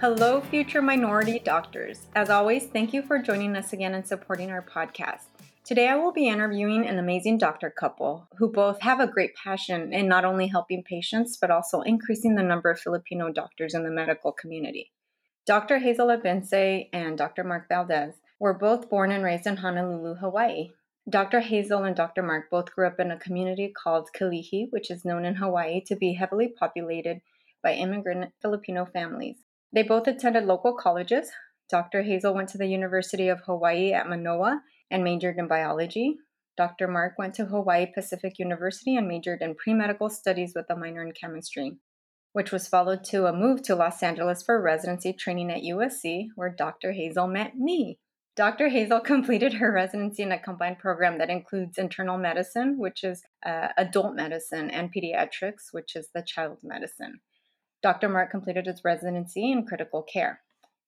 Hello, future minority doctors. As always, thank you for joining us again and supporting our podcast. Today, I will be interviewing an amazing doctor couple who both have a great passion in not only helping patients, but also increasing the number of Filipino doctors in the medical community. Dr. Hazel Abinsay and Dr. Mark Valdez were both born and raised in Honolulu, Hawaii. Dr. Hazel and Dr. Mark both grew up in a community called Kalihi, which is known in Hawaii to be heavily populated by immigrant Filipino families. They both attended local colleges. Dr. Hazel went to the University of Hawaii at Manoa and majored in biology. Dr. Mark went to Hawaii Pacific University and majored in pre medical studies with a minor in chemistry, which was followed to a move to Los Angeles for residency training at USC, where Dr. Hazel met me. Dr. Hazel completed her residency in a combined program that includes internal medicine, which is uh, adult medicine, and pediatrics, which is the child medicine. Dr. Mark completed his residency in critical care.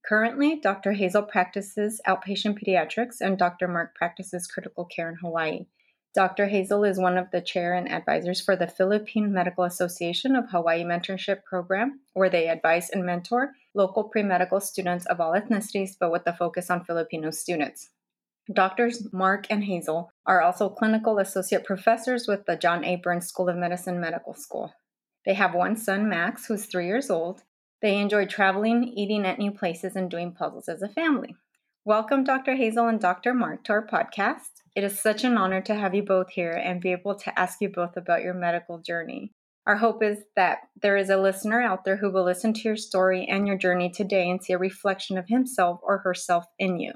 Currently, Dr. Hazel practices outpatient pediatrics and Dr. Mark practices critical care in Hawaii. Dr. Hazel is one of the chair and advisors for the Philippine Medical Association of Hawaii Mentorship Program, where they advise and mentor local pre medical students of all ethnicities, but with a focus on Filipino students. Doctors Mark and Hazel are also clinical associate professors with the John A. Burns School of Medicine Medical School. They have one son, Max, who's three years old. They enjoy traveling, eating at new places, and doing puzzles as a family. Welcome, Dr. Hazel and Dr. Mark, to our podcast. It is such an honor to have you both here and be able to ask you both about your medical journey. Our hope is that there is a listener out there who will listen to your story and your journey today and see a reflection of himself or herself in you.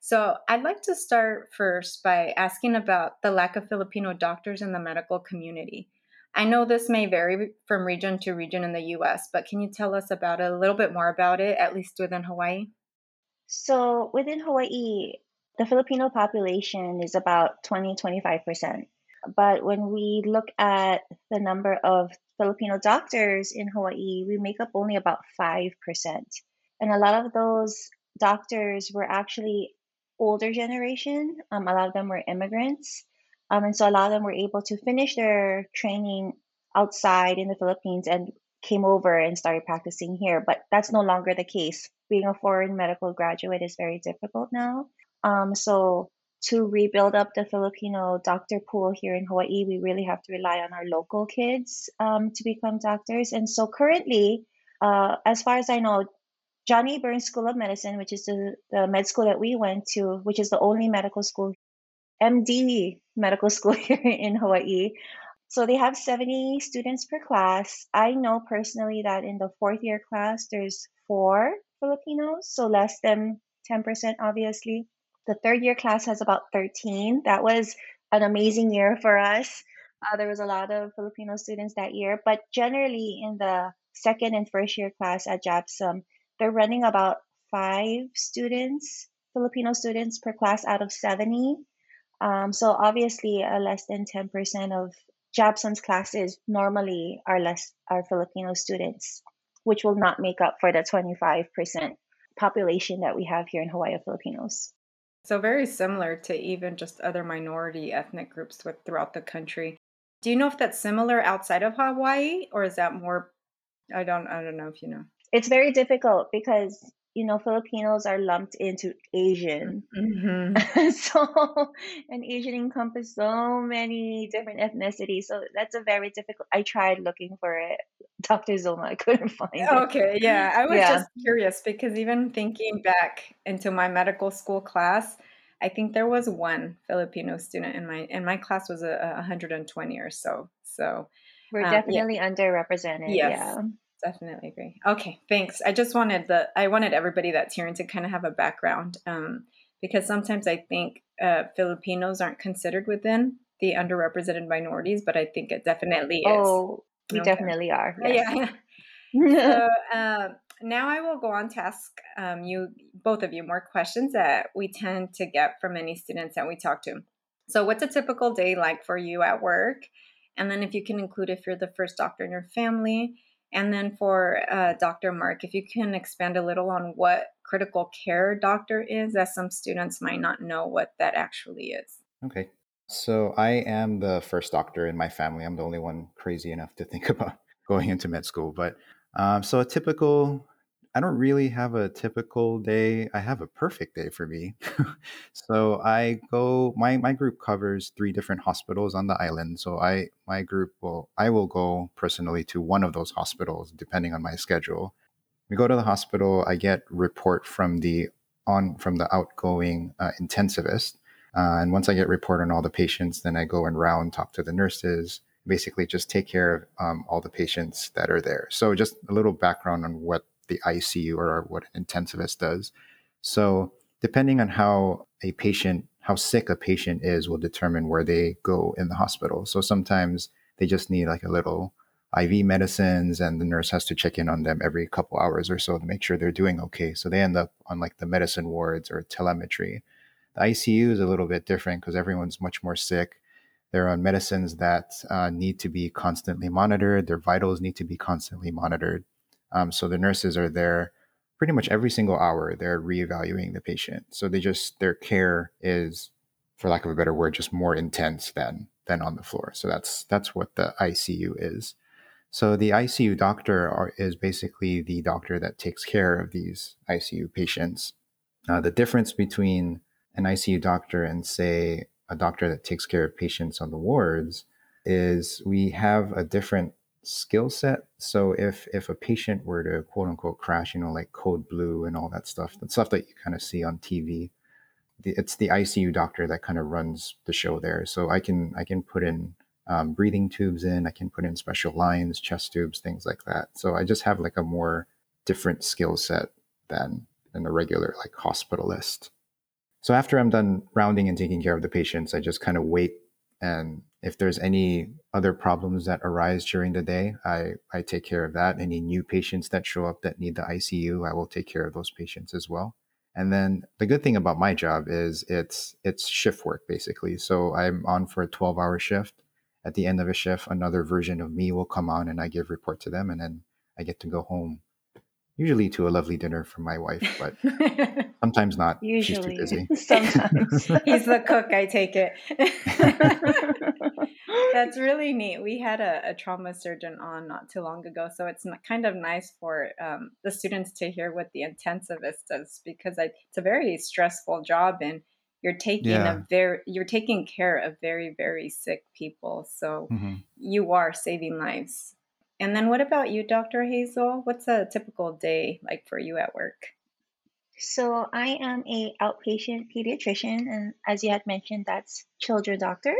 So, I'd like to start first by asking about the lack of Filipino doctors in the medical community. I know this may vary from region to region in the US, but can you tell us about a little bit more about it, at least within Hawaii? So, within Hawaii, the Filipino population is about 20 25%. But when we look at the number of Filipino doctors in Hawaii, we make up only about 5%. And a lot of those doctors were actually older generation. Um, a lot of them were immigrants. Um, and so a lot of them were able to finish their training outside in the Philippines and came over and started practicing here. But that's no longer the case. Being a foreign medical graduate is very difficult now. Um, so to rebuild up the Filipino doctor pool here in Hawaii, we really have to rely on our local kids um, to become doctors. And so currently, uh, as far as I know, John A. Burns School of Medicine, which is the, the med school that we went to, which is the only medical school MD medical school here in Hawaii. So they have 70 students per class. I know personally that in the fourth year class, there's four Filipinos, so less than 10%, obviously. The third year class has about 13. That was an amazing year for us. Uh, there was a lot of Filipino students that year, but generally in the second and first year class at JABSOM, they're running about five students, Filipino students per class out of 70. Um, so obviously, uh, less than 10% of JABSOM's classes normally are less are Filipino students, which will not make up for the 25% population that we have here in Hawaii of Filipinos. So very similar to even just other minority ethnic groups with throughout the country. Do you know if that's similar outside of Hawaii or is that more I don't I don't know if you know. It's very difficult because you know, Filipinos are lumped into Asian. Mm-hmm. so, and Asian encompasses so many different ethnicities. So that's a very difficult. I tried looking for it, Dr. Zulma. I couldn't find it. Okay, yeah, I was yeah. just curious because even thinking back into my medical school class, I think there was one Filipino student in my in my class was a, a 120 or so. So we're um, definitely yeah. underrepresented. Yes. Yeah definitely agree. Okay, thanks. I just wanted the I wanted everybody that's hearing to kind of have a background um, because sometimes I think uh, Filipinos aren't considered within the underrepresented minorities, but I think it definitely is. Oh, we okay. definitely are. Yes. Yeah. so, uh, now I will go on to ask um, you, both of you, more questions that we tend to get from any students that we talk to. So, what's a typical day like for you at work? And then, if you can include if you're the first doctor in your family. And then for uh, Dr. Mark, if you can expand a little on what critical care doctor is, as some students might not know what that actually is. Okay. So I am the first doctor in my family. I'm the only one crazy enough to think about going into med school. But um, so a typical, I don't really have a typical day. I have a perfect day for me. so I go. My my group covers three different hospitals on the island. So I my group will I will go personally to one of those hospitals depending on my schedule. We go to the hospital. I get report from the on from the outgoing uh, intensivist uh, and once I get report on all the patients, then I go and round, talk to the nurses, basically just take care of um, all the patients that are there. So just a little background on what the ICU or what an intensivist does. So depending on how a patient, how sick a patient is, will determine where they go in the hospital. So sometimes they just need like a little IV medicines, and the nurse has to check in on them every couple hours or so to make sure they're doing okay. So they end up on like the medicine wards or telemetry. The ICU is a little bit different because everyone's much more sick. They're on medicines that uh, need to be constantly monitored. Their vitals need to be constantly monitored. Um, so the nurses are there pretty much every single hour. They're reevaluating the patient. So they just their care is, for lack of a better word, just more intense than than on the floor. So that's that's what the ICU is. So the ICU doctor are, is basically the doctor that takes care of these ICU patients. Uh, the difference between an ICU doctor and say a doctor that takes care of patients on the wards is we have a different skill set. So if if a patient were to quote unquote crash, you know, like code blue and all that stuff, the stuff that you kind of see on TV, the, it's the ICU doctor that kind of runs the show there. So I can I can put in um, breathing tubes in, I can put in special lines, chest tubes, things like that. So I just have like a more different skill set than than a regular like hospitalist. So after I'm done rounding and taking care of the patients, I just kind of wait. And if there's any other problems that arise during the day, I, I take care of that. Any new patients that show up that need the ICU, I will take care of those patients as well. And then the good thing about my job is it's it's shift work basically. So I'm on for a 12 hour shift. At the end of a shift, another version of me will come on and I give report to them and then I get to go home usually to a lovely dinner for my wife, but sometimes not. Usually. She's too busy. Sometimes. He's the cook, I take it. That's really neat. We had a, a, trauma surgeon on not too long ago, so it's kind of nice for um, the students to hear what the intensivist does because I, it's a very stressful job and you're taking yeah. a very you're taking care of very very sick people so mm-hmm. you are saving lives and then what about you, Dr. Hazel? What's a typical day like for you at work? So I am a outpatient pediatrician, and as you had mentioned, that's children doctor.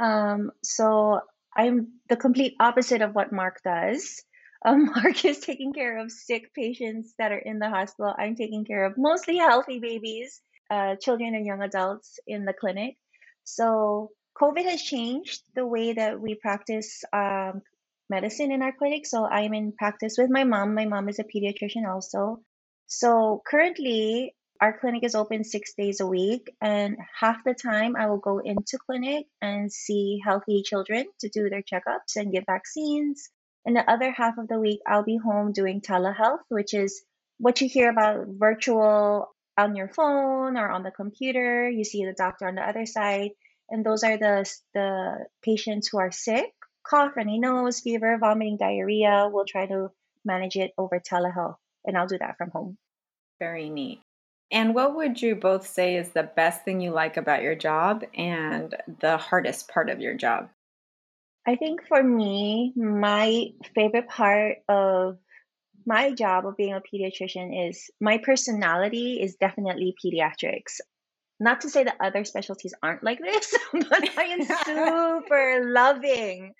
Um, so I'm the complete opposite of what Mark does. Um, Mark is taking care of sick patients that are in the hospital. I'm taking care of mostly healthy babies, uh, children, and young adults in the clinic. So COVID has changed the way that we practice um, medicine in our clinic. So I'm in practice with my mom. My mom is a pediatrician also. So currently, our clinic is open six days a week, and half the time I will go into clinic and see healthy children to do their checkups and get vaccines. And the other half of the week, I'll be home doing telehealth, which is what you hear about virtual on your phone or on the computer. You see the doctor on the other side, and those are the the patients who are sick cough, runny nose, fever, vomiting, diarrhea, we'll try to manage it over telehealth. And I'll do that from home. Very neat. And what would you both say is the best thing you like about your job and the hardest part of your job? I think for me, my favorite part of my job of being a pediatrician is my personality is definitely pediatrics not to say that other specialties aren't like this, but I am super loving.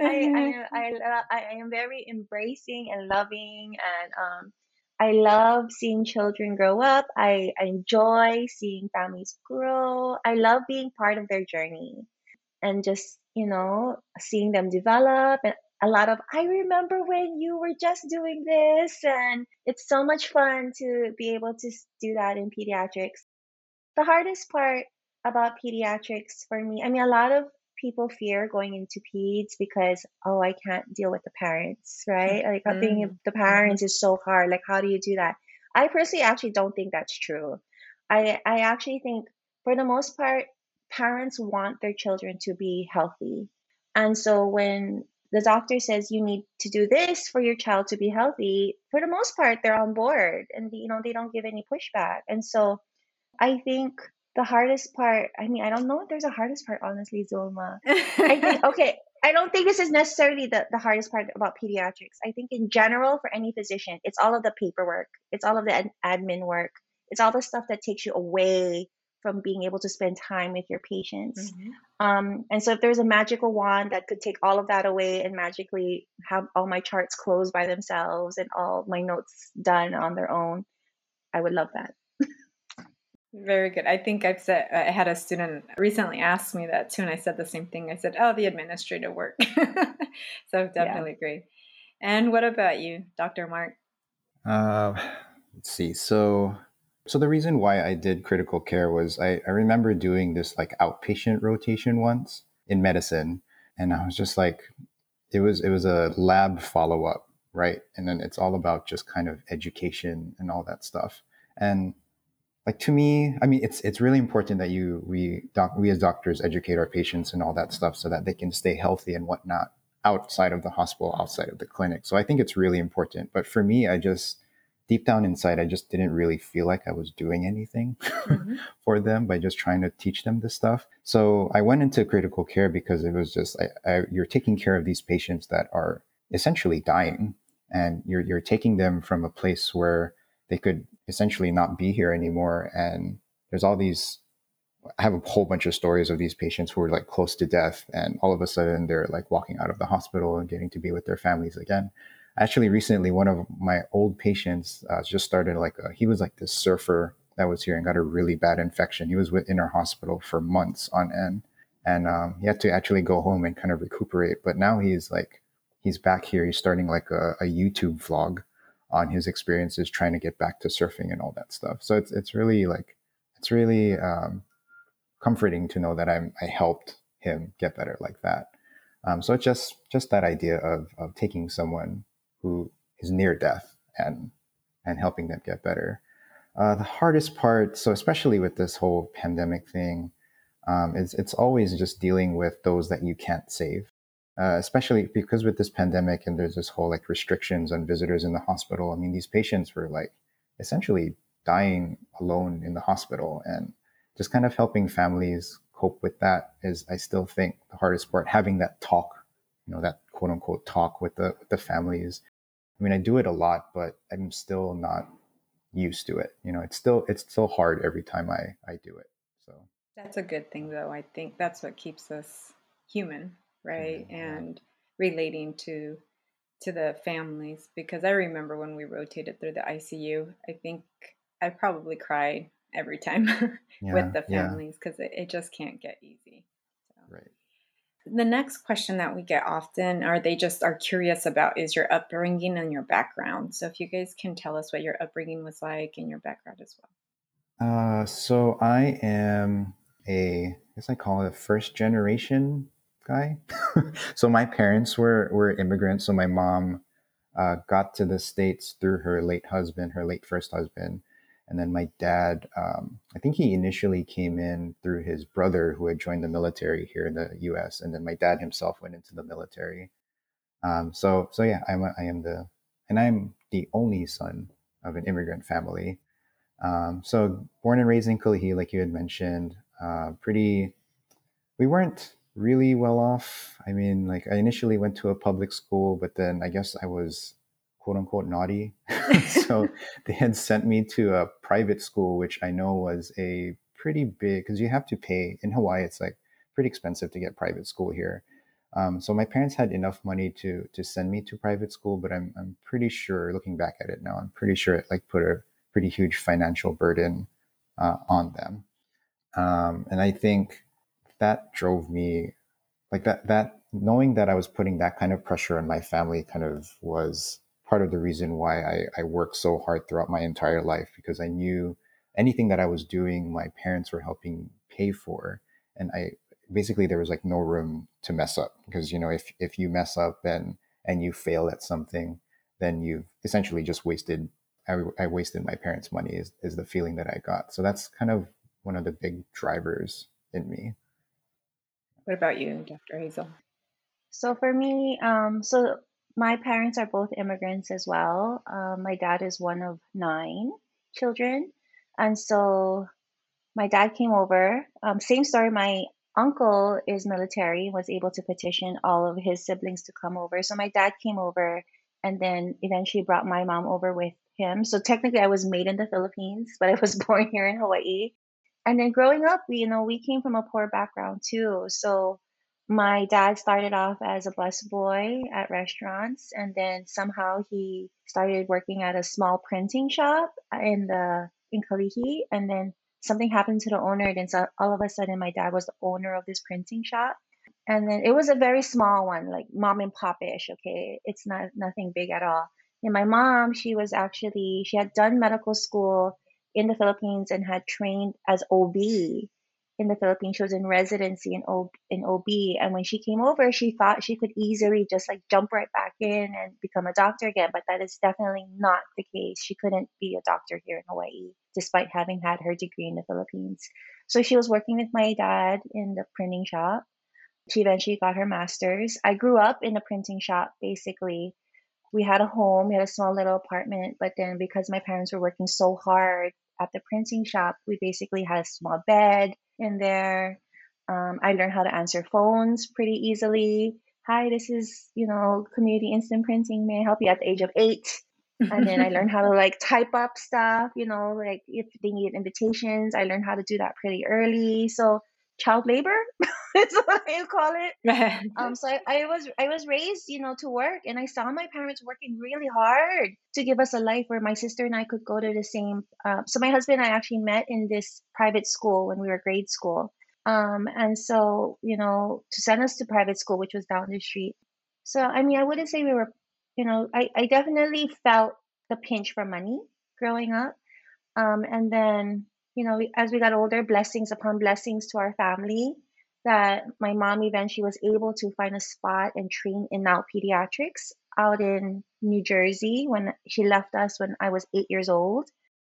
I, I. I, I, am very embracing and loving, and um, I love seeing children grow up. I, I enjoy seeing families grow. I love being part of their journey and just, you know, seeing them develop. And a lot of I remember when you were just doing this and it's so much fun to be able to do that in pediatrics. The hardest part about pediatrics for me, I mean a lot of people fear going into peds because oh I can't deal with the parents, right? Like mm-hmm. being the parents is so hard. Like how do you do that? I personally actually don't think that's true. I I actually think for the most part parents want their children to be healthy. And so when the doctor says you need to do this for your child to be healthy, for the most part, they're on board and you know they don't give any pushback. And so I think the hardest part, I mean, I don't know if there's a hardest part, honestly, Zulma. I think, okay, I don't think this is necessarily the, the hardest part about pediatrics. I think in general, for any physician, it's all of the paperwork, it's all of the ad- admin work, it's all the stuff that takes you away from being able to spend time with your patients. Mm-hmm. Um, and so, if there's a magical wand that could take all of that away and magically have all my charts closed by themselves and all my notes done on their own, I would love that. Very good. I think I've said I had a student recently ask me that too, and I said the same thing. I said, "Oh, the administrative work." so definitely yeah. agree. And what about you, Dr. Mark? Uh, let's see. So so the reason why I did critical care was I, I remember doing this like outpatient rotation once in medicine. And I was just like, it was it was a lab follow up, right? And then it's all about just kind of education and all that stuff. And like to me, I mean, it's it's really important that you we doc, we as doctors educate our patients and all that stuff so that they can stay healthy and whatnot outside of the hospital, outside of the clinic. So I think it's really important. But for me, I just deep down inside, I just didn't really feel like I was doing anything mm-hmm. for them by just trying to teach them this stuff. So I went into critical care because it was just I, I, you're taking care of these patients that are essentially dying, and you're you're taking them from a place where they could essentially not be here anymore. And there's all these. I have a whole bunch of stories of these patients who were like close to death, and all of a sudden they're like walking out of the hospital and getting to be with their families again. Actually recently one of my old patients uh, just started like a, he was like this surfer that was here and got a really bad infection. He was in our hospital for months on end. And um, he had to actually go home and kind of recuperate. But now he's like he's back here. He's starting like a, a youtube vlog on his experiences trying to get back to surfing and all that stuff so it's, it's really like it's really um, comforting to know that I'm, i helped him get better like that um, so it's just just that idea of, of taking someone who is near death and and helping them get better. Uh, the hardest part, so especially with this whole pandemic thing, um, is it's always just dealing with those that you can't save. Uh, especially because with this pandemic and there's this whole like restrictions on visitors in the hospital. I mean, these patients were like essentially dying alone in the hospital, and just kind of helping families cope with that is, I still think, the hardest part. Having that talk, you know, that quote unquote talk with the with the families. I mean, I do it a lot, but I'm still not used to it. You know, it's still it's still hard every time I I do it. So that's a good thing, though. I think that's what keeps us human, right? And relating to to the families because I remember when we rotated through the ICU, I think I probably cried every time yeah, with the families because yeah. it, it, just can't get easy. So. Right. The next question that we get often are they just are curious about is your upbringing and your background. So if you guys can tell us what your upbringing was like and your background as well. Uh, so I am a, I guess I call it a first generation guy. so my parents were were immigrants. So my mom uh, got to the states through her late husband, her late first husband, and then my dad, um, I think he initially came in through his brother who had joined the military here in the U.S. And then my dad himself went into the military. Um, so, so yeah, I'm a, I am the, and I'm the only son of an immigrant family. Um, so born and raised in Kalihi, like you had mentioned, uh, pretty, we weren't really well off. I mean, like I initially went to a public school, but then I guess I was quote unquote naughty. so they had sent me to a private school, which I know was a pretty big because you have to pay in Hawaii. It's like pretty expensive to get private school here. Um, so my parents had enough money to to send me to private school, but I'm I'm pretty sure, looking back at it now, I'm pretty sure it like put a pretty huge financial burden uh, on them. Um, and I think that drove me like that that knowing that I was putting that kind of pressure on my family kind of was part of the reason why I, I worked so hard throughout my entire life because I knew anything that I was doing, my parents were helping pay for. And I basically there was like no room to mess up because you know if if you mess up and and you fail at something, then you've essentially just wasted I, I wasted my parents' money is, is the feeling that I got. So that's kind of one of the big drivers in me. What about you, Dr. Hazel? So for me, um, so my parents are both immigrants as well. Um, my dad is one of nine children, and so my dad came over. Um, same story. My uncle is military, was able to petition all of his siblings to come over. So my dad came over, and then eventually brought my mom over with him. So technically, I was made in the Philippines, but I was born here in Hawaii. And then growing up, we, you know, we came from a poor background too. So my dad started off as a busboy at restaurants, and then somehow he started working at a small printing shop in the in Kalihi, and then something happened to the owner, and so all of a sudden, my dad was the owner of this printing shop. And then it was a very small one, like mom and pop ish. Okay, it's not nothing big at all. And my mom, she was actually she had done medical school in the Philippines and had trained as OB in the Philippines. She was in residency in OB, in OB, and when she came over, she thought she could easily just like jump right back in and become a doctor again. But that is definitely not the case. She couldn't be a doctor here in Hawaii, despite having had her degree in the Philippines. So she was working with my dad in the printing shop. She eventually got her master's. I grew up in a printing shop, basically we had a home, we had a small little apartment, but then because my parents were working so hard at the printing shop, we basically had a small bed in there. Um, I learned how to answer phones pretty easily. Hi, this is, you know, community instant printing. May I help you at the age of eight? and then I learned how to like type up stuff, you know, like if they need invitations, I learned how to do that pretty early. So child labor is what you call it. Um so I, I, was i was raised you know to work and i saw my parents working really hard to give us a life where my sister and i could go to the same uh, so my husband and i actually met in this private school when we were grade school. Um and so you know to send us to private school which was down the street. So i mean i wouldn't say we were you know i, I definitely felt the pinch for money growing up. Um and then you know, as we got older, blessings upon blessings to our family that my mom eventually was able to find a spot and train in now pediatrics out in New Jersey when she left us when I was eight years old.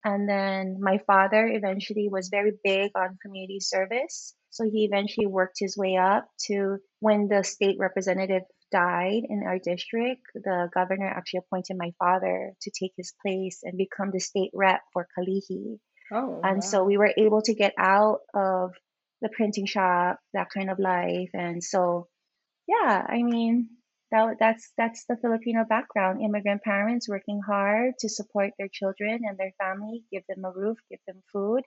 And then my father eventually was very big on community service. So he eventually worked his way up to when the state representative died in our district, the governor actually appointed my father to take his place and become the state rep for Kalihi. Oh, and wow. so we were able to get out of the printing shop, that kind of life. And so, yeah, I mean, that, that's that's the Filipino background. Immigrant parents working hard to support their children and their family, give them a roof, give them food,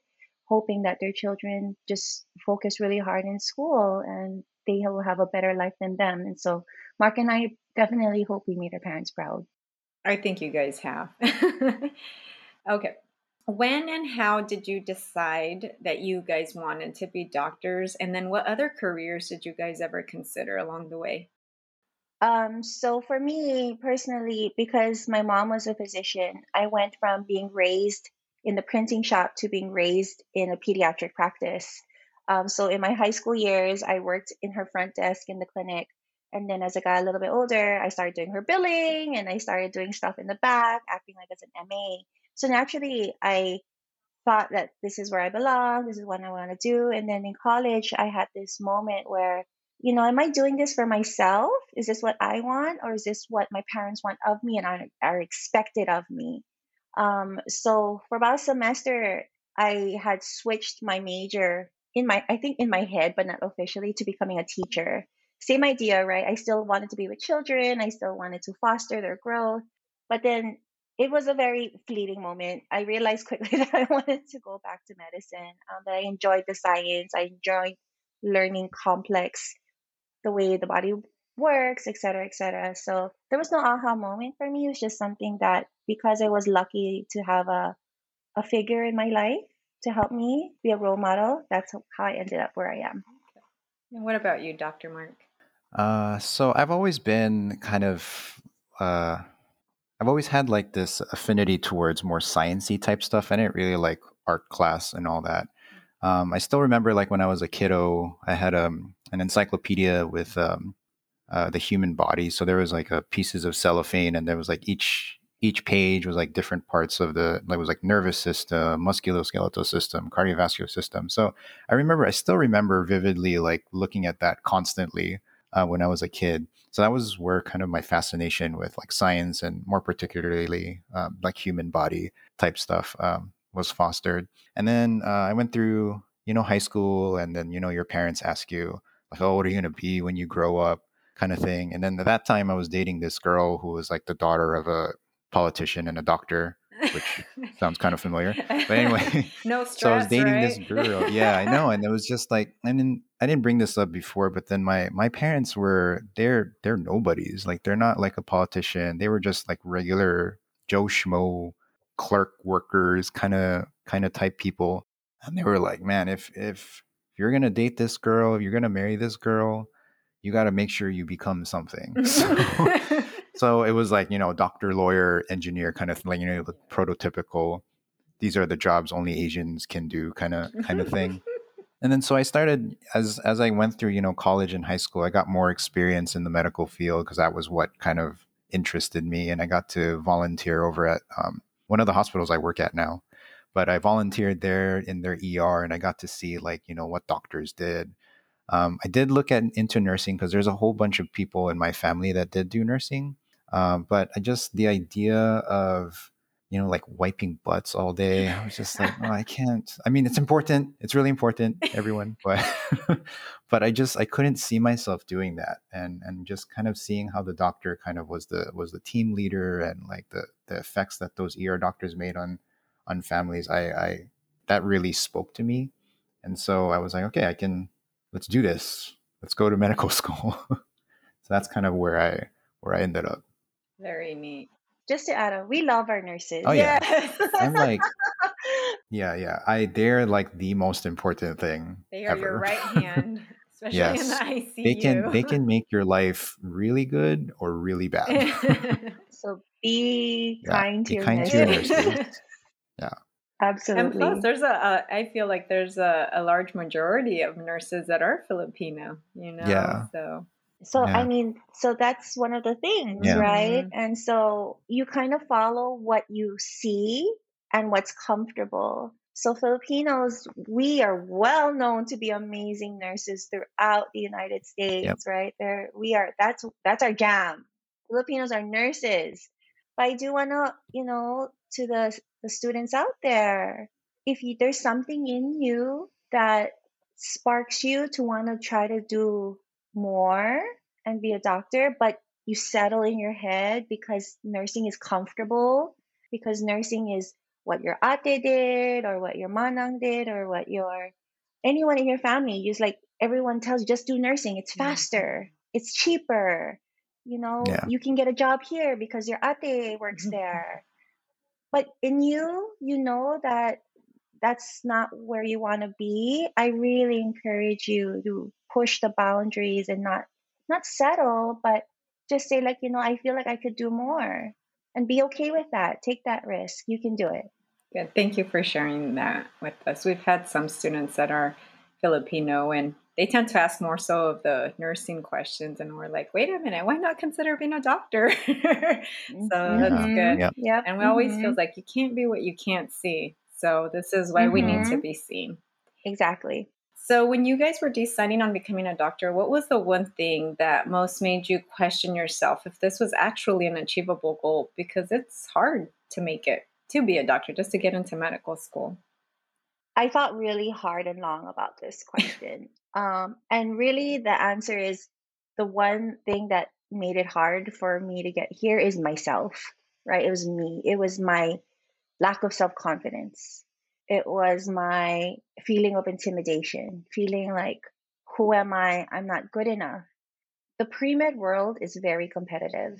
hoping that their children just focus really hard in school and they will have a better life than them. And so, Mark and I definitely hope we made our parents proud. I think you guys have. okay. When and how did you decide that you guys wanted to be doctors? And then what other careers did you guys ever consider along the way? Um, so for me personally, because my mom was a physician, I went from being raised in the printing shop to being raised in a pediatric practice. Um, so in my high school years, I worked in her front desk in the clinic. And then as I got a little bit older, I started doing her billing and I started doing stuff in the back, acting like as an MA. So naturally, I thought that this is where I belong, this is what I want to do. And then in college, I had this moment where, you know, am I doing this for myself? Is this what I want? Or is this what my parents want of me and are, are expected of me? Um, so for about a semester, I had switched my major in my, I think in my head, but not officially, to becoming a teacher. Same idea, right? I still wanted to be with children. I still wanted to foster their growth. But then it was a very fleeting moment. I realized quickly that I wanted to go back to medicine, um, that I enjoyed the science, I enjoyed learning complex, the way the body works, etc., etc. So there was no aha moment for me. It was just something that because I was lucky to have a a figure in my life to help me be a role model, that's how I ended up where I am. And what about you, Dr. Mark? Uh, so I've always been kind of, uh, I've always had like this affinity towards more sciency type stuff. I didn't really like art class and all that. Um, I still remember like when I was a kiddo, I had um, an encyclopedia with um, uh, the human body. So there was like a pieces of cellophane, and there was like each each page was like different parts of the like was like nervous system, musculoskeletal system, cardiovascular system. So I remember, I still remember vividly like looking at that constantly uh, when I was a kid. So that was where kind of my fascination with like science and more particularly um, like human body type stuff um, was fostered. And then uh, I went through you know high school, and then you know your parents ask you like, oh, what are you going to be when you grow up? kind of thing. And then at that time, I was dating this girl who was like the daughter of a politician and a doctor, which sounds kind of familiar. But anyway, no stress. so I was dating right? this girl. Yeah, I know, and it was just like, I didn't, I didn't bring this up before, but then my my parents were they're they're nobodies. Like they're not like a politician. They were just like regular Joe schmo clerk workers, kind of kind of type people. And they were like, man, if if if you're gonna date this girl, if you're gonna marry this girl, you got to make sure you become something. So, so it was like, you know, doctor, lawyer, engineer kind of thing, you know, the prototypical, these are the jobs only Asians can do kind of kind of thing. And then so I started as as I went through, you know, college and high school, I got more experience in the medical field because that was what kind of interested me. And I got to volunteer over at um, one of the hospitals I work at now. But I volunteered there in their ER and I got to see like, you know, what doctors did um, I did look at into nursing because there's a whole bunch of people in my family that did do nursing. Um, but I just the idea of you know like wiping butts all day, I was just like, oh, I can't. I mean, it's important. It's really important, everyone. But but I just I couldn't see myself doing that, and and just kind of seeing how the doctor kind of was the was the team leader and like the the effects that those ER doctors made on on families. I I that really spoke to me, and so I was like, okay, I can let's do this. Let's go to medical school. so that's kind of where I where I ended up. Very neat. Just to add on, we love our nurses. Oh yeah. Yes. I'm like yeah, yeah. I they're like the most important thing. they are ever. your right hand, especially in Yes. the ICU. They can they can make your life really good or really bad. so be Yeah, kind to be your kind to your nurses. nurses. and Absolutely. plus, there's a, a. I feel like there's a, a large majority of nurses that are Filipino. You know. Yeah. So. So Yeah. I mean, so that's one of the things, Yeah. right? Mhm. And so you kind of follow what you see and what's comfortable. So Filipinos, we are well known to be amazing nurses throughout the United States, right? There we are that's that's our jam. Filipinos are nurses. But I do want to, you know, to the the students out there, if you, there's something in you that sparks you to want to try to do more and be a doctor, but you settle in your head because nursing is comfortable, because nursing is what your ate did, or what your manang did, or what your anyone in your family. Just like everyone tells you, just do nursing. It's faster, it's cheaper. You know, Yeah. you can get a job here because your ate works Mhm. there. But in you, you know that that's not where you want to be. I really encourage you to push the boundaries and not not settle, but just say like, you know, I feel like I could do more and be okay with that. Take that risk. You can do it. Good. Thank you for sharing that with us. We've had some students that are Filipino and they tend to ask more so of the nursing questions and we're like, wait a minute, why not consider being a doctor? so that's Mhm. good. Yep. Yep. And we always mhm. feel like you can't be what you can't see. So this is why we need to Mhm. be seen. exactly. So when you guys were deciding on becoming a doctor, what was the one thing that most made you question yourself if this was actually an achievable goal? Because it's hard to make it to be a doctor, just to get into medical school. I thought really hard and long about this question. um, and really, the answer is the one thing that made it hard for me to get here is myself, right? It was me. It was my lack of self confidence. It was my feeling of intimidation, feeling like, who am I? I'm not good enough. The pre med world is very competitive.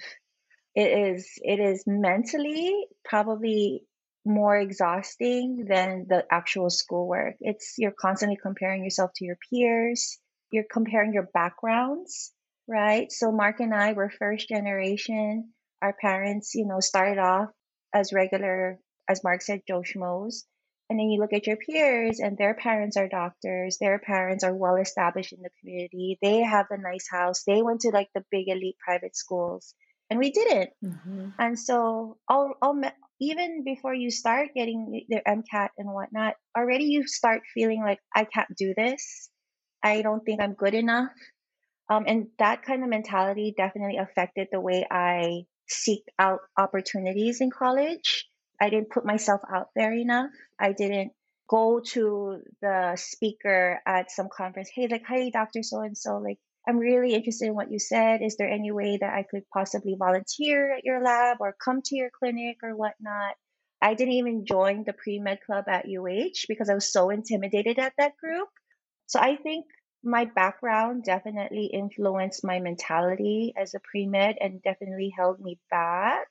It is, it is mentally probably more exhausting than the actual schoolwork. It's you're constantly comparing yourself to your peers, you're comparing your backgrounds. right? So Mark and I were first generation. Our parents, you know, started off as regular, as Mark said, Joe Schmoes. And then you look at your peers, and their parents are doctors. Their parents are well established in the community. They have a nice house. They went to like the big elite private schools, and we didn't. Mm-hmm. And so, all, all, even before you start getting their MCAT and whatnot, already you start feeling like I can't do this. I don't think I'm good enough. Um, and that kind of mentality definitely affected the way I seek out opportunities in college. I didn't put myself out there enough. I didn't go to the speaker at some conference. Hey, like, hey, Dr. So and so, like, I'm really interested in what you said. Is there any way that I could possibly volunteer at your lab or come to your clinic or whatnot? I didn't even join the pre med club at UH because I was so intimidated at that group. So I think my background definitely influenced my mentality as a pre med and definitely held me back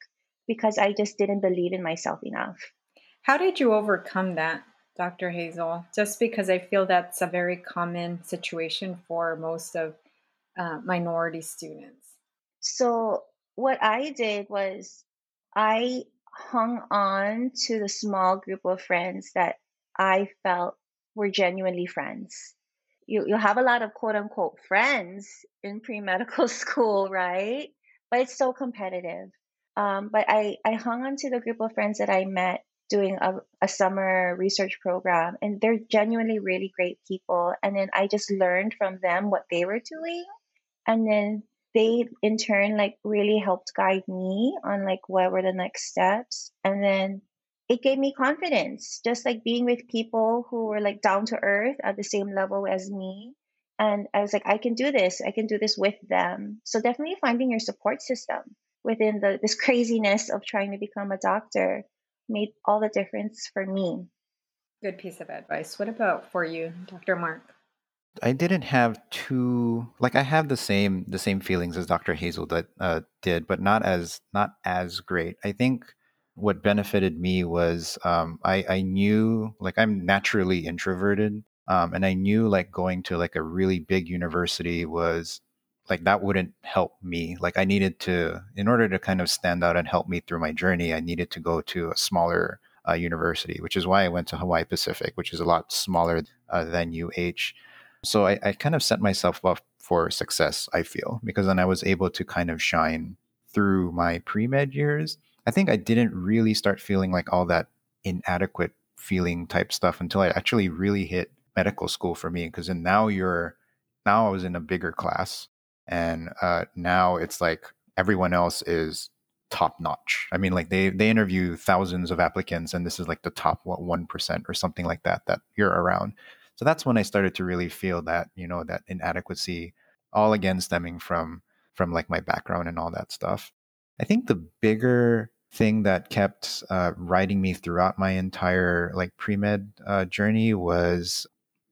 because I just didn't believe in myself enough. How did you overcome that, Dr. Hazel? Just because I feel that's a very common situation for most of uh, minority students. So, what I did was I hung on to the small group of friends that I felt were genuinely friends you you have a lot of quote unquote friends in pre medical school, right? But it's so competitive. Um, but I I hung on to the group of friends that I met doing a, a summer research program, and they're genuinely really great people. And then I just learned from them what they were doing, and then they in turn like really helped guide me on like what were the next steps and then it gave me confidence, just like being with people who were like down to earth at the same level as me. And I was like, I can do this. I can do this with them. So definitely finding your support system within the this craziness of trying to become a doctor made all the difference for me. Good piece of advice. What about for you, Dr. Mark? I didn't have too like I have the same the same feelings as Dr. Hazel that uh, did, but not as not as great. I think what benefited me was um, I, I knew like I'm naturally introverted. Um, and I knew like going to like a really big university was like that wouldn't help me. Like I needed to, in order to kind of stand out and help me through my journey, I needed to go to a smaller uh, university, which is why I went to Hawaii Pacific, which is a lot smaller uh, than UH. So I, I kind of set myself up for success, I feel, because then I was able to kind of shine through my pre med years I think I didn't really start feeling like all that inadequate feeling type stuff until I actually really hit medical school for me. Because then now you're, now I was in a bigger class, and uh, now it's like everyone else is top notch. I mean, like they they interview thousands of applicants, and this is like the top what one percent or something like that that you're around. So that's when I started to really feel that you know that inadequacy, all again stemming from from like my background and all that stuff. I think the bigger thing that kept uh, riding me throughout my entire like pre med uh, journey was,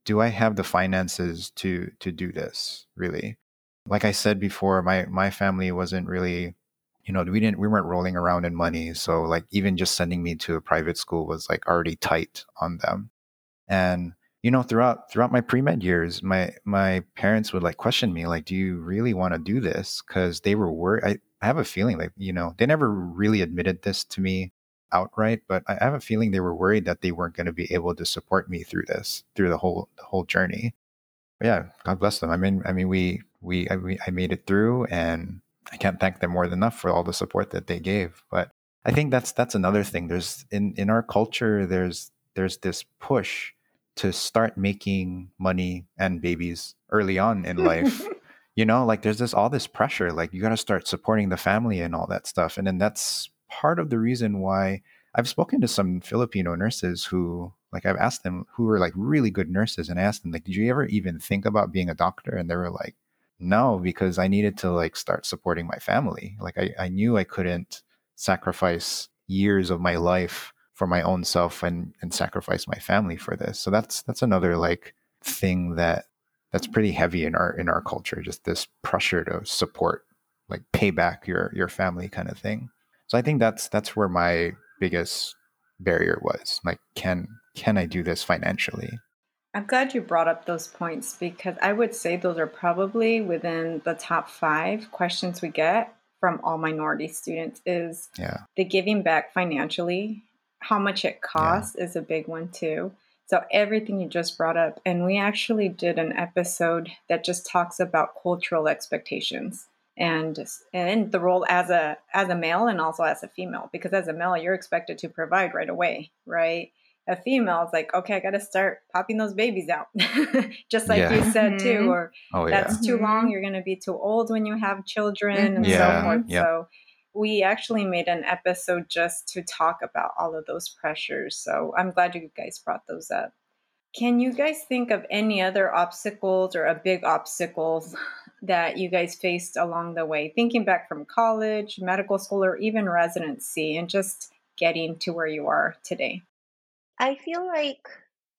do I have the finances to to do this? Really, like I said before, my my family wasn't really, you know, we didn't we weren't rolling around in money, so like even just sending me to a private school was like already tight on them, and you know throughout throughout my pre-med years my my parents would like question me like do you really want to do this because they were worried I have a feeling like, you know, they never really admitted this to me outright, but I have a feeling they were worried that they weren't going to be able to support me through this, through the whole the whole journey. But yeah, God bless them. I mean, I mean, we we I, we I made it through, and I can't thank them more than enough for all the support that they gave. But I think that's that's another thing. There's in in our culture, there's there's this push to start making money and babies early on in life. you know like there's this all this pressure like you got to start supporting the family and all that stuff and then that's part of the reason why i've spoken to some filipino nurses who like i've asked them who are like really good nurses and I asked them like did you ever even think about being a doctor and they were like no because i needed to like start supporting my family like i, I knew i couldn't sacrifice years of my life for my own self and and sacrifice my family for this. So that's that's another like thing that that's pretty heavy in our in our culture just this pressure to support like pay back your your family kind of thing. So i think that's that's where my biggest barrier was like can can i do this financially I'm glad you brought up those points because I would say those are probably within the top five questions we get from all minority students is Yeah. the giving back financially, how much it costs is a big one too. So everything you just brought up, and we actually did an episode that just talks about cultural expectations and and the role as a as a male and also as a female because as a male you're expected to provide right away, right? A female is like, okay, I got to start popping those babies out, just like Yeah. you said too, Mhm. or Oh yeah. that's too long. You're going to be too old when you have children and Yeah, so forth. yep. So we actually made an episode just to talk about all of those pressures. So I'm glad you guys brought those up. Can you guys think of any other obstacles or a big obstacles that you guys faced along the way? Thinking back from college, medical school, or even residency, and just getting to where you are today. I feel like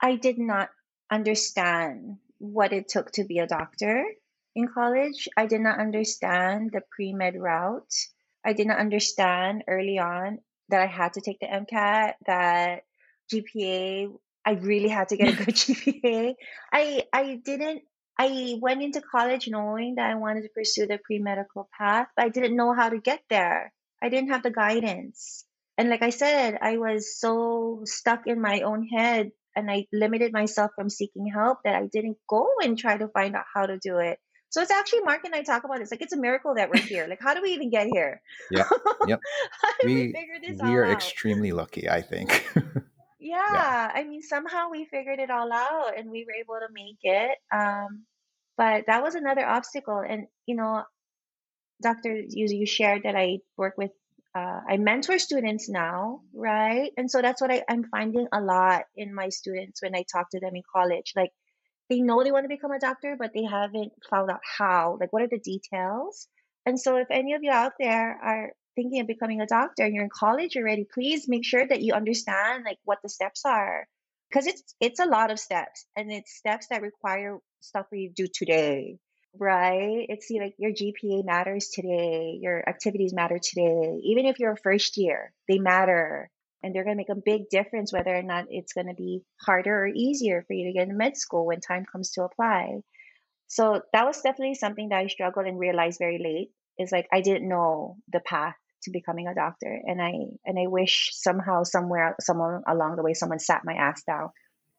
I did not understand what it took to be a doctor in college. I did not understand the pre med route. I did not understand early on that I had to take the MCAT, that GPA, I really had to get a good GPA. I I didn't I went into college knowing that I wanted to pursue the pre medical path, but I didn't know how to get there. I didn't have the guidance. And like I said, I was so stuck in my own head and I limited myself from seeking help that I didn't go and try to find out how to do it. So it's actually Mark and I talk about it. It's like it's a miracle that we're here. Like, how do we even get here? Yeah, yep. we, We figure this we are out? extremely lucky, I think. yeah, I mean, somehow we figured it all out and we were able to make it. Um, but that was another obstacle. And, you know, Dr. You, you shared that I work with, uh, I mentor students now, right? And so that's what I, I'm finding a lot in my students when I talk to them in college. Like, they know they want to become a doctor, but they haven't found out how. Like, what are the details? And so, if any of you out there are thinking of becoming a doctor you're in college already, please make sure that you understand like what the steps are, because it's it's a lot of steps, and it's steps that require stuff for you to do today, right? It's see, like your GPA matters today, your activities matter today, even if you're a first year, they matter and they're going to make a big difference whether or not it's going to be harder or easier for you to get into med school when time comes to apply. So that was definitely something that I struggled and realized very late is like I didn't know the path to becoming a doctor and I and I wish somehow somewhere someone along the way someone sat my ass down.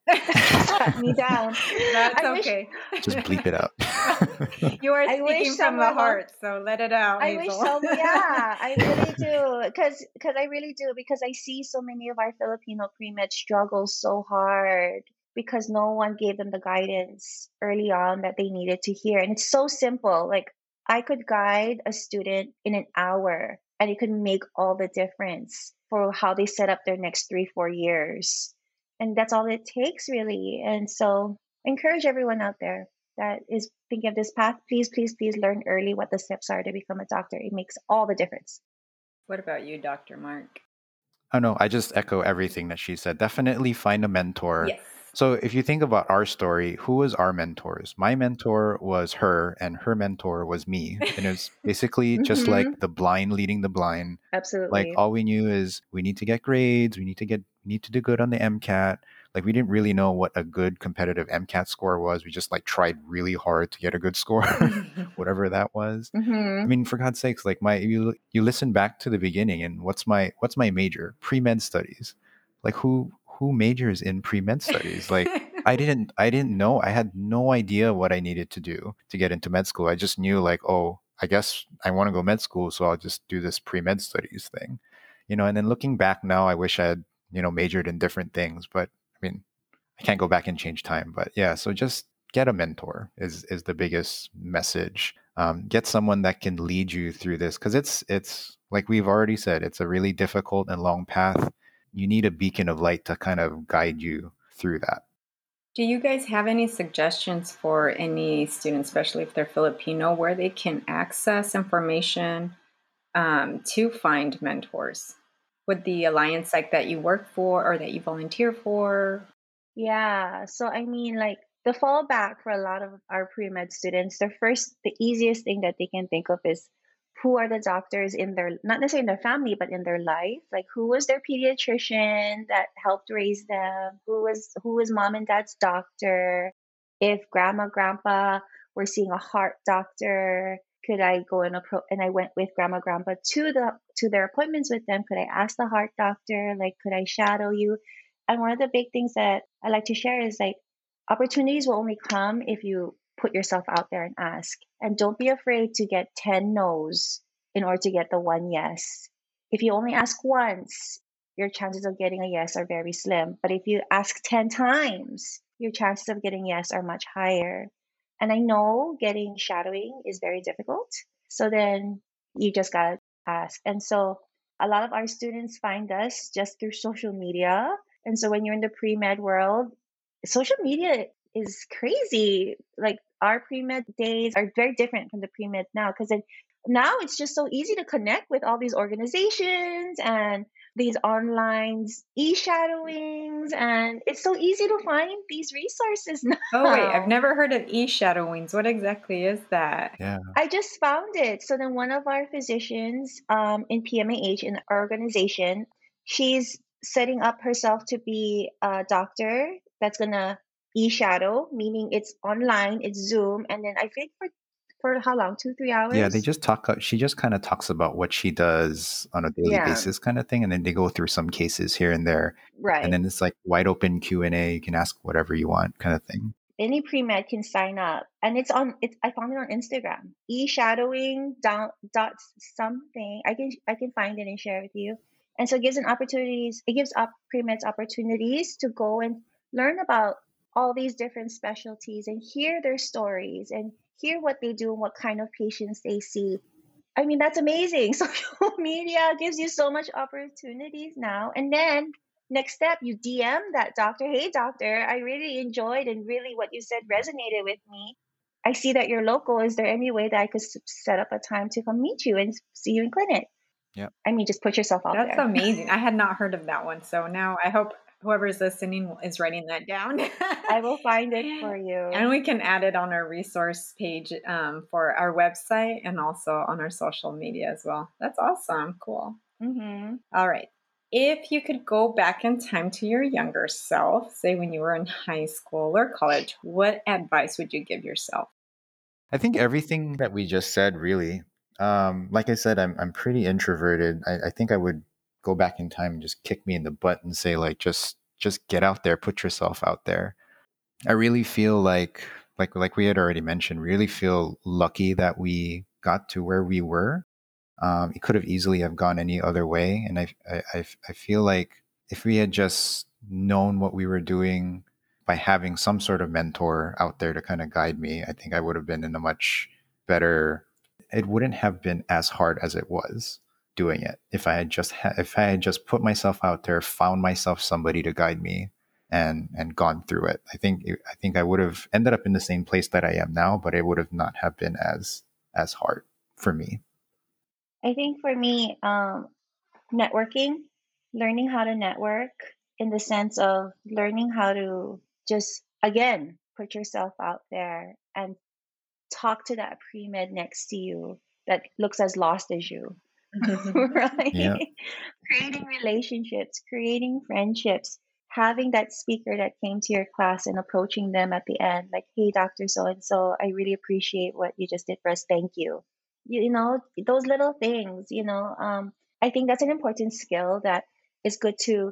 sat me down. That's I wish- okay. Just bleep it out. You are wish speaking from the heart, so let it out. I wish Hazel. so. Yeah, I really do. Because because I really do. Because I see so many of our Filipino pre med struggle so hard because no one gave them the guidance early on that they needed to hear. And it's so simple. Like I could guide a student in an hour, and it could make all the difference for how they set up their next three four years. And that's all it takes, really. And so, encourage everyone out there that is thinking of this path, please, please, please learn early what the steps are to become a doctor. It makes all the difference. What about you, Dr. Mark? oh no, I just echo everything that she said. Definitely find a mentor. Yes. So if you think about our story, who was our mentors? My mentor was her, and her mentor was me. And it was basically just Mhm. like the blind leading the blind. Absolutely. Like all we knew is we need to get grades, we need to get we need to do good on the MCAT. Like we didn't really know what a good competitive MCAT score was. We just like tried really hard to get a good score, whatever that was. I hmm mean, for God's sakes, like my you you listen back to the beginning and what's my what's my major? Pre med studies. Like who who majors in pre med studies? Like I didn't I didn't know. I had no idea what I needed to do to get into med school. I just knew like, oh, I guess I want to go med school, so I'll just do this pre med studies thing. You know, and then looking back now, I wish I had, you know, majored in different things, but I mean, I can't go back and change time. But yeah, so just get a mentor is is the biggest message. Um, get someone that can lead you through this because it's it's like we've already said, it's a really difficult and long path. You need a beacon of light to kind of guide you through that. Do you guys have any suggestions for any students, especially if they're Filipino, where they can access information um, to find mentors? Would the alliance like that you work for or that you volunteer for? Yeah. So, I mean, like the fallback for a lot of our pre med students, the first, the easiest thing that they can think of is who are the doctors in their not necessarily in their family but in their life like who was their pediatrician that helped raise them who was who was mom and dad's doctor if grandma grandpa were seeing a heart doctor could i go and approach and i went with grandma grandpa to the to their appointments with them could i ask the heart doctor like could i shadow you and one of the big things that i like to share is like opportunities will only come if you put yourself out there and ask. And don't be afraid to get 10 no's in order to get the one yes. If you only ask once, your chances of getting a yes are very slim. But if you ask 10 times, your chances of getting yes are much higher. And I know getting shadowing is very difficult. So then you just got to ask. And so a lot of our students find us just through social media. And so when you're in the pre med world, social media is crazy. Like our pre med days are very different from the pre med now because now it's just so easy to connect with all these organizations and these online e-shadowings and it's so easy to find these resources now. Oh wait, I've never heard of e-shadowings. What exactly is that? Yeah. I just found it. So then one of our physicians um, in PMAH in our organization, she's setting up herself to be a doctor that's gonna e-shadow, meaning it's online, it's Zoom, and then I think for for how long? Two, three hours? Yeah, they just talk. Uh, she just kind of talks about what she does on a daily yeah. basis, kind of thing, and then they go through some cases here and there. Right. And then it's like wide open Q and A. You can ask whatever you want, kind of thing. Any pre med can sign up, and it's on. It's I found it on Instagram. E shadowing dot dot something. I can I can find it and share with you. And so it gives an opportunities. It gives up pre meds opportunities to go and learn about all these different specialties and hear their stories and hear what they do and what kind of patients they see. I mean, that's amazing. Social media gives you so much opportunities now. And then next step, you DM that doctor, hey, doctor, I really enjoyed and really what you said resonated with me. I see that you're local. Is there any way that I could set up a time to come meet you and see you in clinic? Yeah. I mean, just put yourself out That's there. That's amazing. I had not heard of that one. So now I hope whoever's listening is writing that down. I will find it for you. And we can add it on our resource page um, for our website and also on our social media as well. That's awesome. Cool. Mm-hmm. All right. If you could go back in time to your younger self, say when you were in high school or college, what advice would you give yourself? I think everything that we just said, really. Um, like I said, I'm, I'm pretty introverted. I, I think I would go back in time and just kick me in the butt and say like just just get out there put yourself out there. I really feel like like like we had already mentioned really feel lucky that we got to where we were. Um, it could have easily have gone any other way and I, I i feel like if we had just known what we were doing by having some sort of mentor out there to kind of guide me i think i would have been in a much better it wouldn't have been as hard as it was doing it. If i had just ha- if i had just put myself out there found myself somebody to guide me and and gone through it i think i think i would have ended up in the same place that i am now but it would have not have been as as hard for me. I think for me um networking learning how to network in the sense of learning how to just again put yourself out there and talk to that pre-med next to you that looks as lost as you right? Yeah. creating relationships, creating friendships, having that speaker that came to your class and approaching them at the end, like, hey, Dr. So and so, I really appreciate what you just did for us. Thank you. You, you know, those little things, you know, um, I think that's an important skill that is good to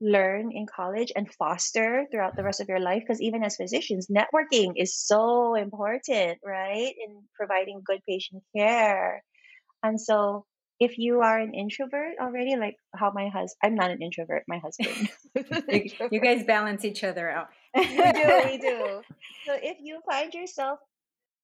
learn in college and foster throughout the rest of your life because even as physicians networking is so important right in providing good patient care and so if you are an introvert already, like how my husband, I'm not an introvert, my husband. you, you, guys balance each other out. we do, we do. So if you find yourself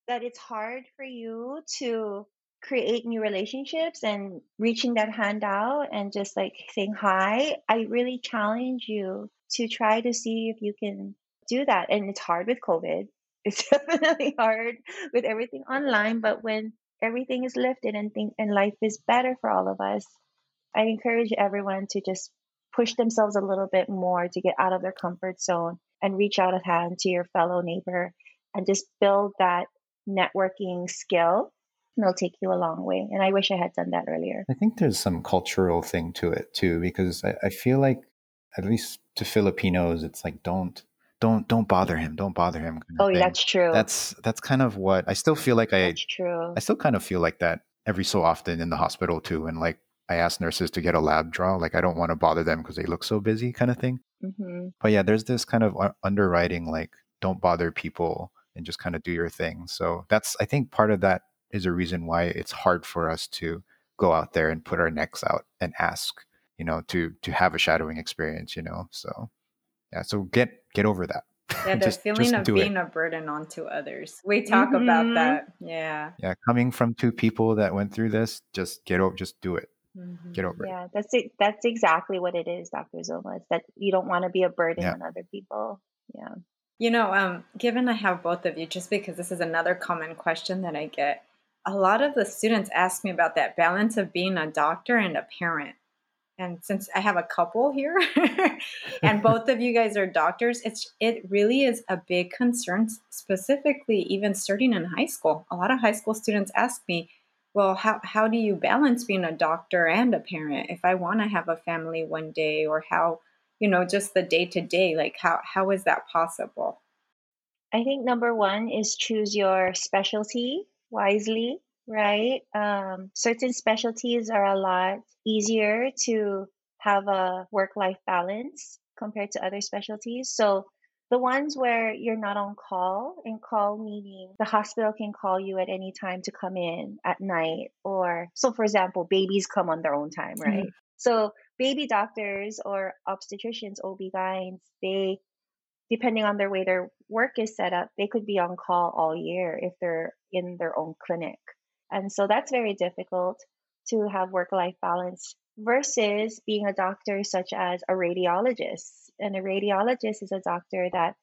that it's hard for you to create new relationships and reaching that hand out and just like saying hi, I really challenge you to try to see if you can do that. And it's hard with COVID. It's definitely hard with everything online, but when everything is lifted and think and life is better for all of us. I encourage everyone to just push themselves a little bit more to get out of their comfort zone and reach out a hand to your fellow neighbor and just build that networking skill and it'll take you a long way. And I wish I had done that earlier. I think there's some cultural thing to it too, because I, I feel like at least to Filipinos, it's like don't don't don't bother him, don't bother him. Oh, thing. that's true. that's that's kind of what I still feel like I that's true. I still kind of feel like that every so often in the hospital too, and like I ask nurses to get a lab draw, like I don't want to bother them because they look so busy, kind of thing. hmm But yeah, there's this kind of underwriting, like don't bother people and just kind of do your thing. So that's I think part of that is a reason why it's hard for us to go out there and put our necks out and ask, you know, to to have a shadowing experience, you know. So yeah, so get get over that. Yeah, the Just- feeling just of do it. being a burden onto others. We talk about Mhm. that. Yeah. Yeah, coming from two people that went through this, just get over, just do it. Mhm. Get over it. Yeah, that's it. That's exactly what it is, Dr. Zulma. It's that you don't want to be a burden Yeah. on other people. Yeah. You know, um, given I have both of you, just because this is another common question that I get, a lot of the students ask me about that balance of being a doctor and a parent. And since I have a couple here, and both of you guys are doctors, it's it really is a big concern, specifically even starting in high school. A lot of high school students ask me, "Well, how how do you balance being a doctor and a parent if I want to have a family one day, or how you know just the day to day? Like how how is that possible?" I think number one is choose your specialty wisely, right? Um, certain specialties are a lot easier to have a work life balance compared to other specialties. So, the ones where you're not on call, and call meaning the hospital can call you at any time to come in at night, or so for example, babies come on their own time, right? So, baby doctors or obstetricians, OB-GYNs, they depending on their way their work is set up, they could be on call all year if they're in their own clinic. And so that's very difficult to have work life balance versus being a doctor such as a radiologist. And a radiologist is a doctor that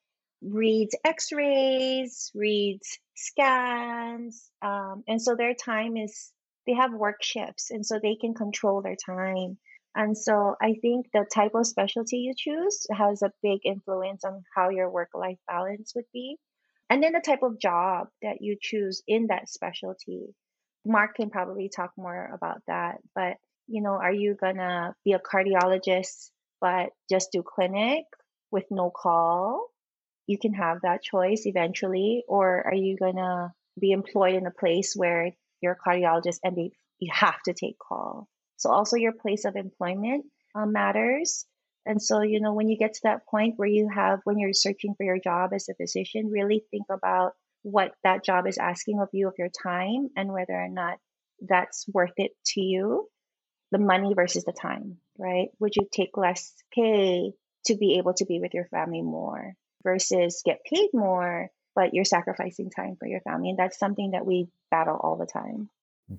reads x rays, reads scans. Um, and so their time is, they have work shifts. And so they can control their time. And so I think the type of specialty you choose has a big influence on how your work life balance would be. And then the type of job that you choose in that specialty. Mark can probably talk more about that. But, you know, are you going to be a cardiologist but just do clinic with no call? You can have that choice eventually. Or are you going to be employed in a place where you're a cardiologist and they, you have to take call? So also your place of employment um, matters. And so, you know, when you get to that point where you have, when you're searching for your job as a physician, really think about what that job is asking of you of your time and whether or not that's worth it to you, the money versus the time, right? Would you take less pay to be able to be with your family more versus get paid more, but you're sacrificing time for your family? And that's something that we battle all the time.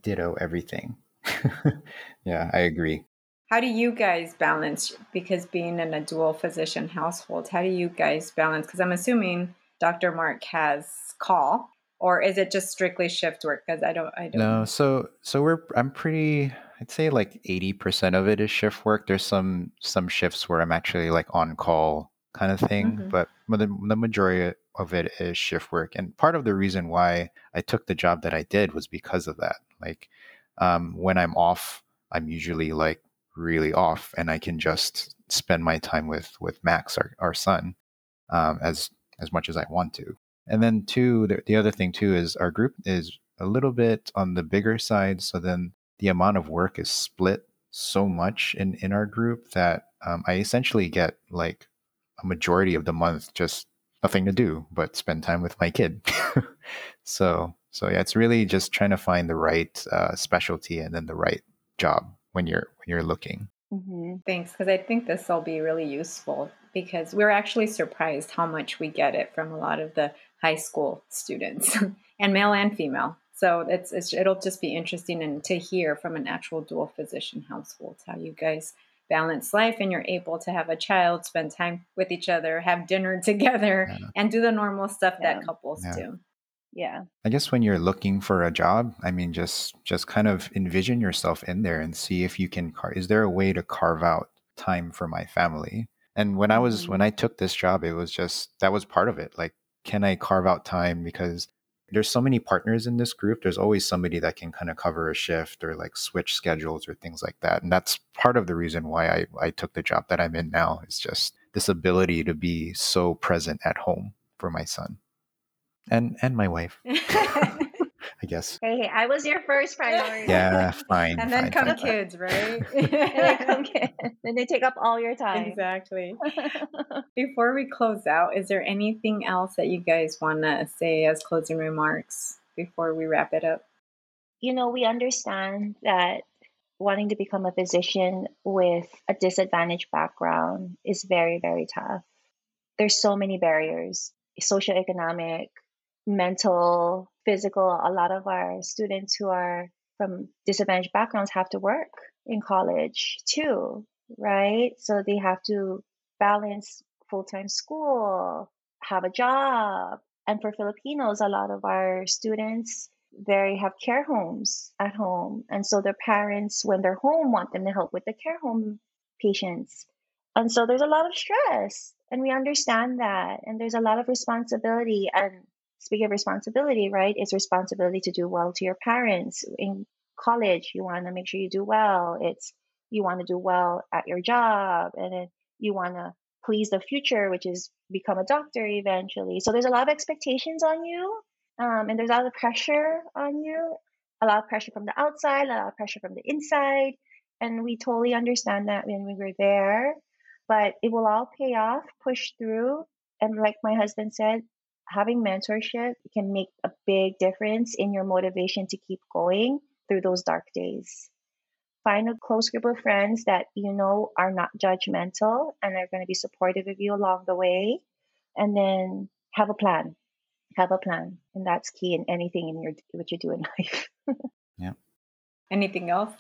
Ditto everything. yeah, I agree. How do you guys balance? Because being in a dual physician household, how do you guys balance? Because I'm assuming Dr. Mark has call, or is it just strictly shift work? Because I don't, I don't. No, so so we're I'm pretty I'd say like 80% of it is shift work. There's some some shifts where I'm actually like on call kind of thing, Mhm. but the, the majority of it is shift work. And part of the reason why I took the job that I did was because of that. Like um, when I'm off, I'm usually like really off, and I can just spend my time with with Max, our, our son, um, as as much as I want to. And then two, the, the other thing too is our group is a little bit on the bigger side, so then the amount of work is split so much in in our group that um, I essentially get like a majority of the month just nothing to do but spend time with my kid. so so yeah, it's really just trying to find the right uh, specialty and then the right job when you're when you're looking. hmm Thanks, because I think this will be really useful because we're actually surprised how much we get it from a lot of the high school students, and male and female. So it's, it's it'll just be interesting and to hear from an actual dual physician household how you guys balance life and you're able to have a child, spend time with each other, have dinner together, Yeah. and do the normal stuff Yeah. that couples Yeah. do. Yeah. I guess when you're looking for a job, I mean, just just kind of envision yourself in there and see if you can. Car- is there a way to carve out time for my family? And when I was when mm. I took this job, it was just that was part of it. Like, can I carve out time because there's so many partners in this group. There's always somebody that can kind of cover a shift or like switch schedules or things like that. And that's part of the reason why I, I took the job that I'm in now. It's just this ability to be so present at home for my son and and my wife. I guess. Hey, hey, I was your first priority. Yeah, fine. and then fine, come fine, fine. kids, right? and they come get, then they take up all your time. exactly. Before we close out, is there anything else that you guys want to say as closing remarks before we wrap it up? you know, we understand that wanting to become a physician with a disadvantaged background is very, very tough. There's so many barriers socioeconomic, mental, physical. A lot of our students who are from disadvantaged backgrounds have to work in college too, right? So they have to balance full time school, have a job. And for Filipinos, a lot of our students they have care homes at home. And so their parents, when they're home, want them to help with the care home patients. And so there's a lot of stress, and we understand that. And there's a lot of responsibility. And speaking of responsibility, right, it's responsibility to do well to your parents. In college, you want to make sure you do well. It's you want to do well at your job, and then you want to please the future, which is become a doctor eventually. So there's a lot of expectations on you um, and there's a lot of pressure on you, a lot of pressure from the outside, a lot of pressure from the inside. And we totally understand that when we were there, but it will all pay off, push through. And like my husband said, having mentorship can make a big difference in your motivation to keep going through those dark days. Find a close group of friends that you know are not judgmental and are going to be supportive of you along the way. And then have a plan have a plan and that's key in anything in your what you do in life Yeah. Anything else?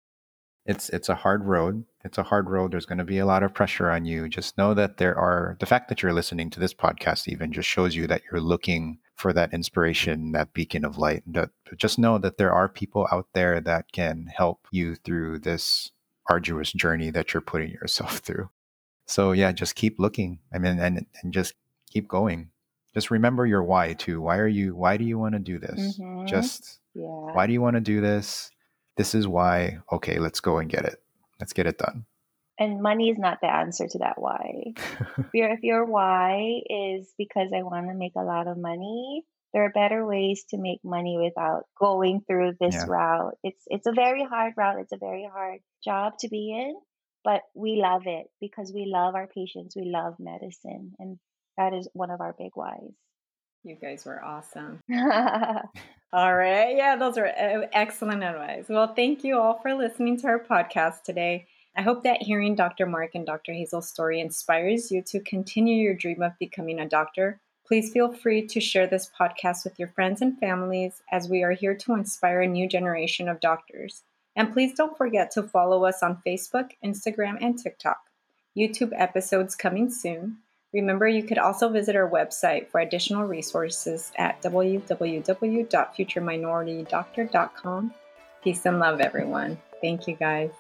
It's it's a hard road. It's a hard road. There's going to be a lot of pressure on you. Just know that there are the fact that you're listening to this podcast even just shows you that you're looking for that inspiration, that beacon of light. That just know that there are people out there that can help you through this arduous journey that you're putting yourself through. So yeah, just keep looking. I mean, and and just keep going. Just remember your why too. Why are you? Why do you want to do this? Mhm. Just yeah why do you want to do this? This is why. Okay, let's go and get it. Let's get it done. and money is not the answer to that why if your if your why is because i want to make a lot of money there are better ways to make money without going through this Yeah. route it's it's a very hard route it's a very hard job to be in but we love it because we love our patients we love medicine and that is one of our big whys You guys were awesome. All right. Yeah, those are uh, excellent advice. Well, thank you all for listening to our podcast today. I hope that hearing Dr. Mark and Dr. Hazel's story inspires you to continue your dream of becoming a doctor. Please feel free to share this podcast with your friends and families as we are here to inspire a new generation of doctors. And please don't forget to follow us on Facebook, Instagram, and TikTok. YouTube episodes coming soon. Remember, you could also visit our website for additional resources at www.futureminoritydoctor.com. Peace and love, everyone. Thank you, guys.